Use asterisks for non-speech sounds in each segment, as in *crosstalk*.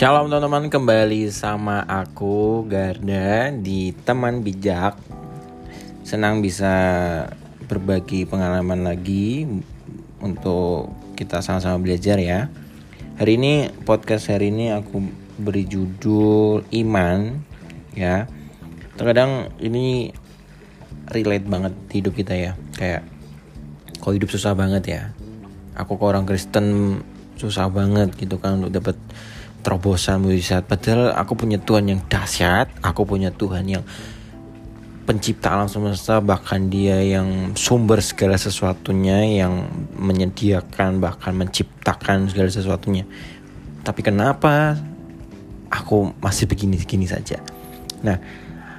Shalom teman-teman. Kembali sama aku Garda di teman bijak. Senang bisa berbagi pengalaman lagi untuk kita sama-sama belajar ya. Hari ini podcast hari ini aku beri judul iman ya. Terkadang ini relate banget di hidup kita ya. Kayak kok hidup susah banget ya. Aku ke orang Kristen susah banget gitu kan untuk dapat terobosan mujizat padahal aku punya Tuhan yang dahsyat aku punya Tuhan yang pencipta alam semesta bahkan dia yang sumber segala sesuatunya yang menyediakan bahkan menciptakan segala sesuatunya. Tapi kenapa? Aku masih begini-begini saja. Nah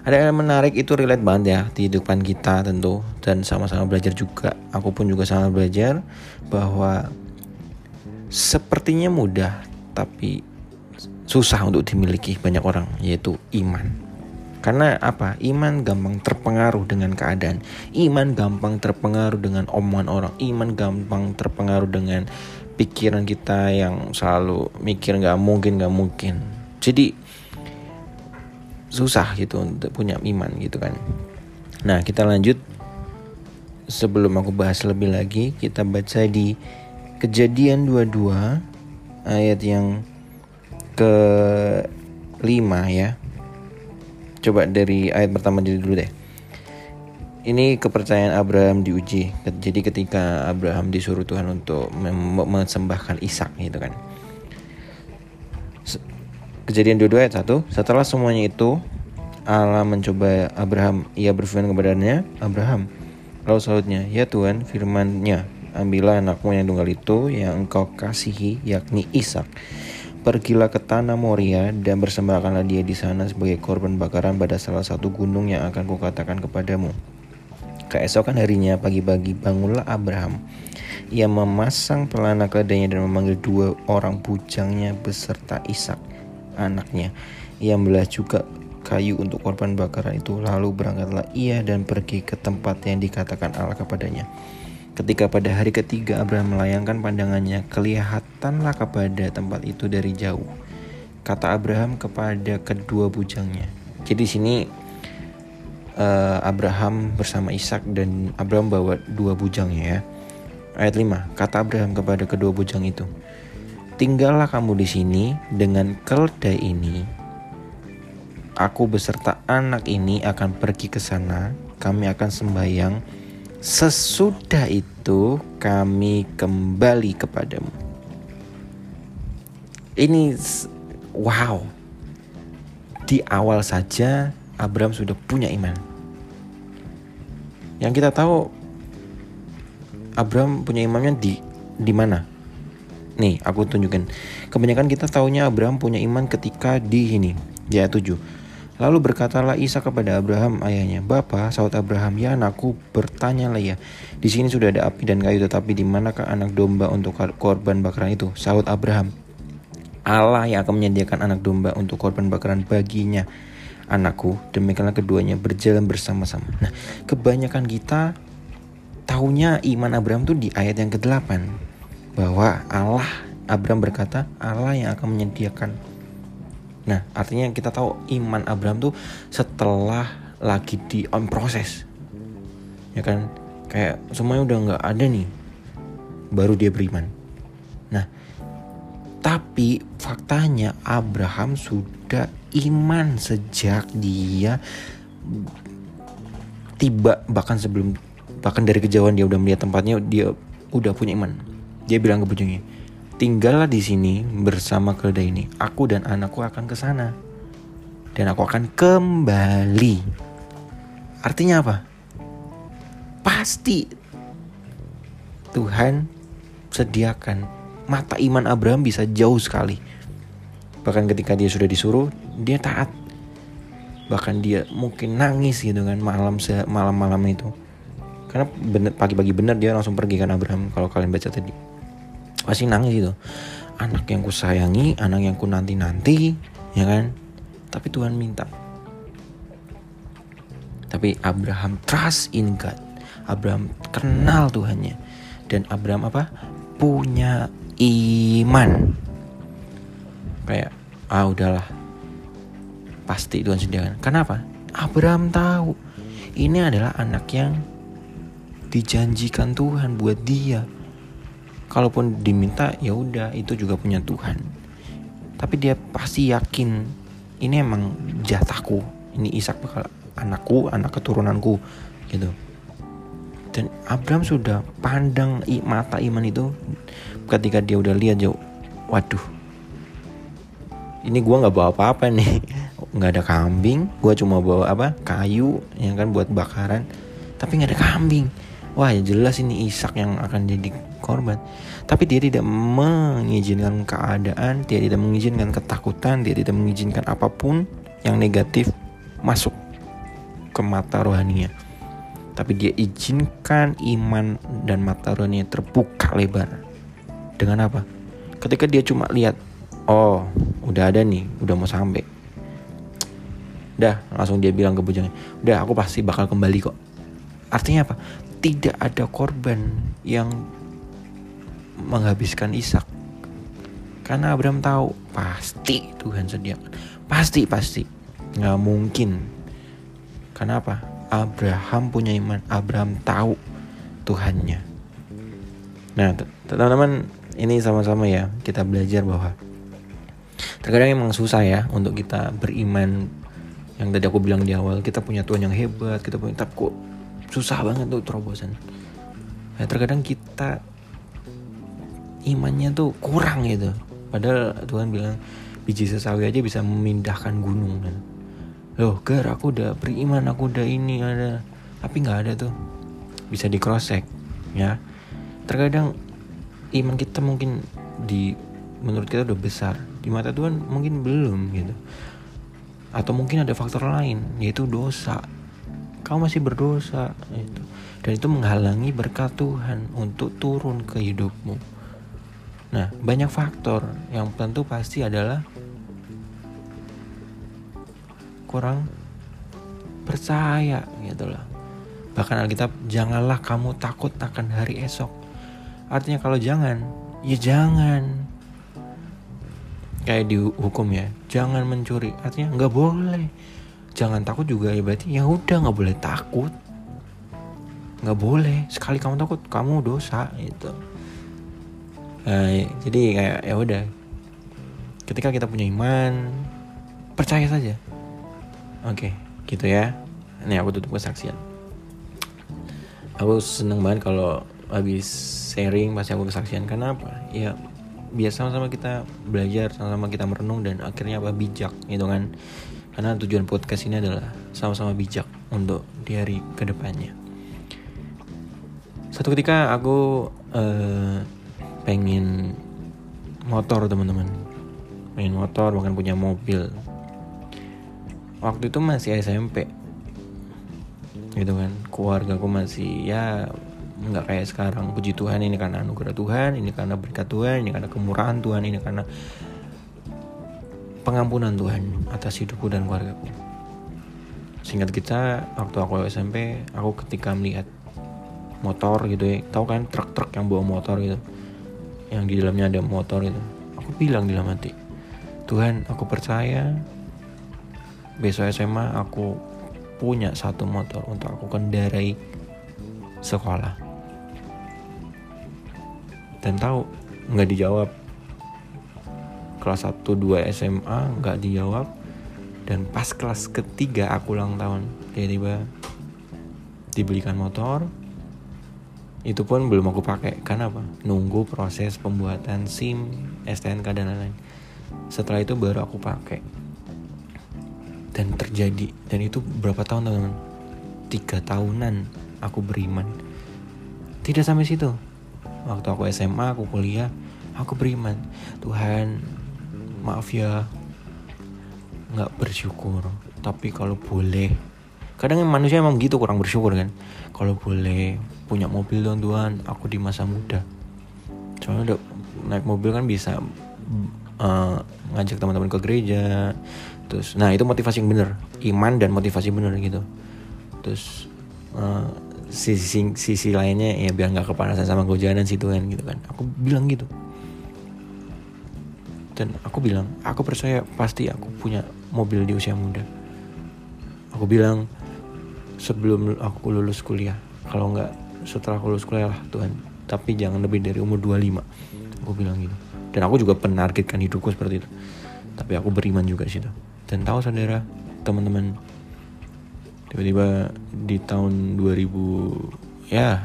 ada yang menarik itu relate banget ya di depan kita tentu. Dan sama-sama belajar juga. Aku pun juga sama belajar bahwa sepertinya mudah tapi susah untuk dimiliki banyak orang yaitu iman. Karena apa? Iman gampang terpengaruh dengan keadaan. Iman gampang terpengaruh dengan omongan orang. Iman gampang terpengaruh dengan pikiran kita yang selalu mikir nggak mungkin nggak mungkin. Jadi susah gitu untuk punya iman gitu kan. Nah kita lanjut sebelum aku bahas lebih lagi kita baca di kejadian 22 ayat yang ke lima ya. Coba dari ayat pertama dulu deh. Ini kepercayaan Abraham diuji. Jadi ketika Abraham disuruh Tuhan untuk mempersembahkan Ishak gitu kan. Kejadian 22 ayat 1 Setelah semuanya itu Allah mencoba Abraham Ia berfirman kepadanya Abraham Lalu sautnya Ya Tuhan firmannya Ambillah anakmu yang tunggal itu Yang engkau kasihi yakni Ishak Pergilah ke tanah Moria dan bersembahkanlah dia di sana sebagai korban bakaran pada salah satu gunung yang akan kukatakan kepadamu. Keesokan harinya pagi-pagi bangunlah Abraham. Ia memasang pelana keledainya dan memanggil dua orang bujangnya beserta Ishak anaknya. Ia membelah juga kayu untuk korban bakaran itu lalu berangkatlah ia dan pergi ke tempat yang dikatakan Allah kepadanya. Ketika pada hari ketiga Abraham melayangkan pandangannya, kelihatanlah kepada tempat itu dari jauh. Kata Abraham kepada kedua bujangnya. Jadi sini uh, Abraham bersama Ishak dan Abraham bawa dua bujangnya ya. Ayat 5. Kata Abraham kepada kedua bujang itu, "Tinggallah kamu di sini dengan keledai ini. Aku beserta anak ini akan pergi ke sana. Kami akan sembahyang Sesudah itu kami kembali kepadamu. Ini wow. Di awal saja Abraham sudah punya iman. Yang kita tahu Abraham punya imannya di di mana? Nih, aku tunjukkan. Kebanyakan kita tahunya Abraham punya iman ketika di ini, ya 7 Lalu berkatalah Isa kepada Abraham ayahnya, Bapa, saud Abraham, ya anakku, bertanyalah ya. Di sini sudah ada api dan kayu, tetapi di manakah anak domba untuk korban bakaran itu? Saud Abraham, Allah yang akan menyediakan anak domba untuk korban bakaran baginya. Anakku, demikianlah keduanya berjalan bersama-sama. Nah, kebanyakan kita tahunya iman Abraham tuh di ayat yang ke-8 bahwa Allah Abraham berkata Allah yang akan menyediakan Nah, artinya kita tahu iman Abraham tuh setelah lagi di on proses. Ya kan? Kayak semuanya udah nggak ada nih. Baru dia beriman. Nah, tapi faktanya Abraham sudah iman sejak dia tiba bahkan sebelum bahkan dari kejauhan dia udah melihat tempatnya dia udah punya iman. Dia bilang ke bujangnya, Tinggallah di sini bersama keledai ini. Aku dan anakku akan ke sana. Dan aku akan kembali. Artinya apa? Pasti Tuhan sediakan mata iman Abraham bisa jauh sekali. Bahkan ketika dia sudah disuruh, dia taat. Bahkan dia mungkin nangis gitu kan malam malam-malam itu. Karena pagi-pagi benar dia langsung pergi kan Abraham kalau kalian baca tadi pasti nangis gitu. Anak yang ku sayangi anak yang ku nanti nanti ya kan? Tapi Tuhan minta. Tapi Abraham trust in God. Abraham kenal Tuhannya. Dan Abraham apa? Punya iman. Kayak ah udahlah. Pasti Tuhan sediakan. Kenapa? Abraham tahu. Ini adalah anak yang dijanjikan Tuhan buat dia kalaupun diminta ya udah itu juga punya Tuhan. Tapi dia pasti yakin ini emang jatahku ini Ishak bakal anakku anak keturunanku gitu. Dan Abraham sudah pandang mata iman itu ketika dia udah lihat jauh waduh ini gue nggak bawa apa-apa nih. *laughs* Nggak ada kambing gue cuma bawa apa kayu yang kan buat bakaran. Tapi nggak ada kambing. Wah ya jelas ini Ishak yang akan jadi korban. Tapi dia tidak mengizinkan keadaan dia tidak mengizinkan ketakutan dia tidak mengizinkan apa pun yang negatif masuk ke mata rohaninya. Tapi dia izinkan iman dan mata rohaninya terbuka lebar. Dengan apa? Ketika dia cuma lihat oh udah ada nih udah mau sampai. Udah langsung dia bilang ke bujangnya, udah aku pasti bakal kembali kok. Artinya apa? Tidak ada korban yang menghabiskan Ishak. Karena Abraham tahu pasti Tuhan sediakan. Pasti pasti. Nggak mungkin. Kenapa? Abraham punya iman. Abraham tahu Tuhannya. Nah, teman-teman, ini sama-sama ya kita belajar bahwa terkadang emang susah ya untuk kita beriman yang tadi aku bilang di awal kita punya Tuhan yang hebat kita punya tapi kok susah banget tuh terobosan ya terkadang kita imannya tuh kurang gitu. Padahal Tuhan bilang biji sesawi aja bisa memindahkan gunung. Kan loh gar aku udah beriman aku udah ini ada. Tapi nggak ada tuh. Bisa di cross check ya. Terkadang iman kita mungkin di menurut kita udah besar. Di mata Tuhan mungkin belum gitu. Atau mungkin ada faktor lain yaitu dosa. Kamu masih berdosa itu dan itu menghalangi berkat Tuhan untuk turun ke hidupmu nah banyak faktor. Yang tentu pasti adalah kurang percaya gitu loh. Bahkan Alkitab janganlah kamu takut akan hari esok. Artinya kalau jangan ya jangan. Kayak di hukum ya jangan mencuri. Artinya nggak boleh. Jangan takut juga ya berarti ya udah nggak boleh takut. Nggak boleh. Sekali kamu takut kamu dosa itu nah, jadi kayak ya udah. Ketika kita punya iman percaya saja. Oke gitu ya. Ini aku tutup kesaksian. Aku seneng banget kalau habis sharing pasti aku kesaksian. Karena apa? Ya biar sama-sama kita belajar sama-sama kita merenung dan akhirnya apa? Bijak gitu kan. Karena tujuan podcast ini adalah sama-sama bijak untuk di hari ke depannya. Satu ketika aku uh, pengen motor teman-teman. Pengen motor bahkan punya mobil. Waktu itu masih SMP gitu kan. Keluarga aku masih ya nggak kayak sekarang. Puji Tuhan ini karena anugerah Tuhan ini karena berkat Tuhan ini karena kemurahan Tuhan ini karena pengampunan Tuhan atas hidupku dan keluargaku. Singkat kita waktu aku SMP aku ketika melihat motor gitu ya tahu kan truk-truk yang bawa motor gitu yang di dalamnya ada motor itu. Aku bilang di dalam hati Tuhan aku percaya besok SMA aku punya satu motor untuk aku kendarai sekolah. Dan tahu nggak dijawab. Kelas 1 2 SMA nggak dijawab. Dan pas kelas ketiga aku ulang tahun tiba-tiba dibelikan motor itu pun belum aku pakai. Karena apa? Nunggu proses pembuatan SIM STNK dan lain-lain. Setelah itu baru aku pakai. Dan terjadi. Dan itu berapa tahun teman tiga tahunan aku beriman. Tidak sampai situ. Waktu aku SMA aku kuliah aku beriman. Tuhan maaf ya. Nggak bersyukur. Tapi kalau boleh kadang manusia emang gitu kurang bersyukur kan? Kalau boleh punya mobil dong Tuhan aku di masa muda. Soalnya udah naik mobil kan bisa uh, ngajak teman-teman ke gereja. Terus nah itu motivasi yang bener. Iman dan motivasi bener gitu. Terus uh, sisi sisi lainnya ya biar nggak kepanasan sama kehujanan situ kan gitu kan. Aku bilang gitu. Dan aku bilang aku percaya pasti aku punya mobil di usia muda. Aku bilang sebelum aku lulus kuliah. Kalau nggak setelah aku lulus kuliah lah Tuhan. Tapi jangan lebih dari umur 25 aku bilang gitu. Dan aku juga penargetkan hidupku seperti itu. Tapi aku beriman juga situ. Dan tahu saudara teman-teman tiba-tiba di tahun 2000 ya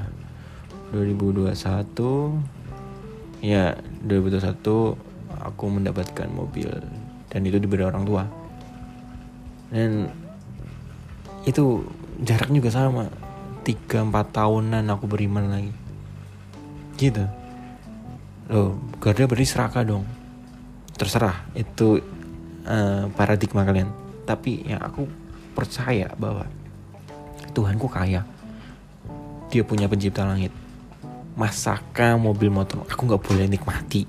2021 ya 2021 aku mendapatkan mobil. Dan itu diberi orang tua. Dan itu jarak juga sama. 3-4 tahunan aku beriman lagi. Gitu. Loh Garda berarti serakah dong. Terserah itu uh, paradigma kalian. Tapi yang aku percaya bahwa Tuhanku kaya. Dia punya pencipta langit. Masakah mobil motor aku nggak boleh nikmati.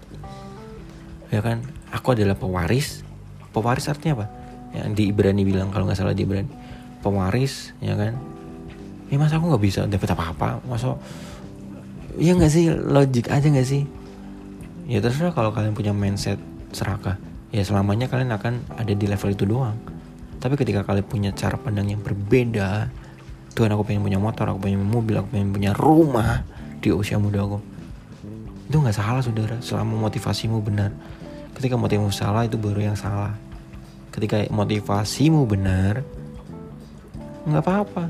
Ya kan? Aku adalah pewaris. Pewaris artinya apa? Yang di Ibrani bilang kalau nggak salah di Ibrani pewaris ya kan? Ya masa aku nggak bisa dapat apa-apa? Masa ya nggak sih? Logik aja nggak sih? Ya terserah kalau kalian punya mindset serakah. Ya selamanya kalian akan ada di level itu doang. Tapi ketika kalian punya cara pandang yang berbeda Tuhan aku pengen punya motor aku pengen mobil aku pengen punya rumah di usia muda aku. Itu nggak salah saudara. Selama motivasimu benar. Ketika motivasimu salah itu baru yang salah. Ketika motivasimu benar nggak apa-apa.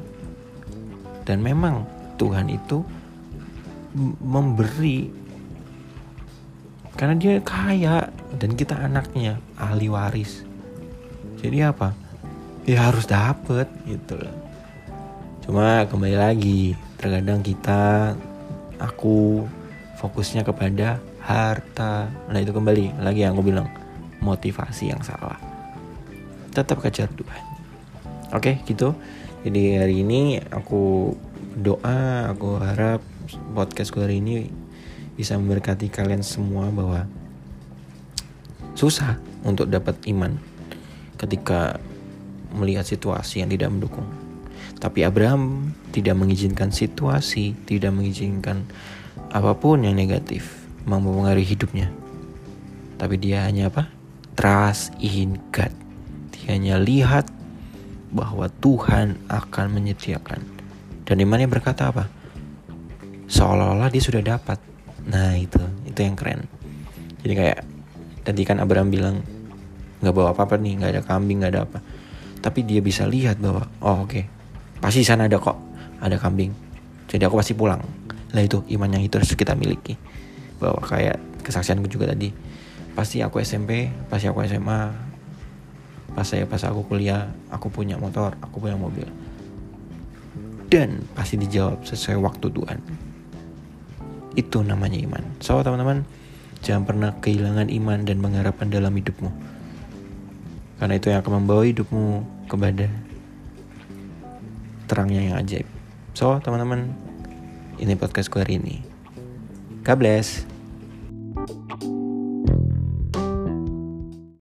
Dan memang Tuhan itu memberi karena dia kaya dan kita anaknya ahli waris. Jadi apa? Ya harus dapet gitu loh. Cuma kembali lagi terkadang kita aku fokusnya kepada harta. Nah itu kembali lagi yang aku bilang motivasi yang salah. Tetap kejar Tuhan. Oke gitu jadi hari ini aku doa aku harap podcastku hari ini bisa memberkati kalian semua bahwa susah untuk dapat iman ketika melihat situasi yang tidak mendukung tapi Abraham tidak mengizinkan situasi tidak mengizinkan apa pun yang negatif mempengaruhi hidupnya. Tapi dia hanya apa? Trust in God. Dia hanya lihat bahwa Tuhan akan menyediakan. Dan imannya berkata apa? Seolah-olah dia sudah dapat. Nah itu, itu yang keren. Jadi kayak tadi kan Abraham bilang nggak bawa apa-apa nih, nggak ada kambing, nggak ada apa. Tapi dia bisa lihat bahwa oh oke, okay, pasti sana ada kok, ada kambing. Jadi aku pasti pulang. Lah itu iman yang itu harus kita miliki bahwa kayak kesaksianku juga tadi pasti aku SMP pasti aku SMA pas saya pas aku kuliah aku punya motor aku punya mobil. Dan pasti dijawab sesuai waktu Tuhan. Itu namanya iman. So teman-teman jangan pernah kehilangan iman dan mengharapkan dalam hidupmu. Karena itu yang akan membawa hidupmu kepada terangnya yang ajaib. So teman-teman ini podcast gue hari ini. God bless.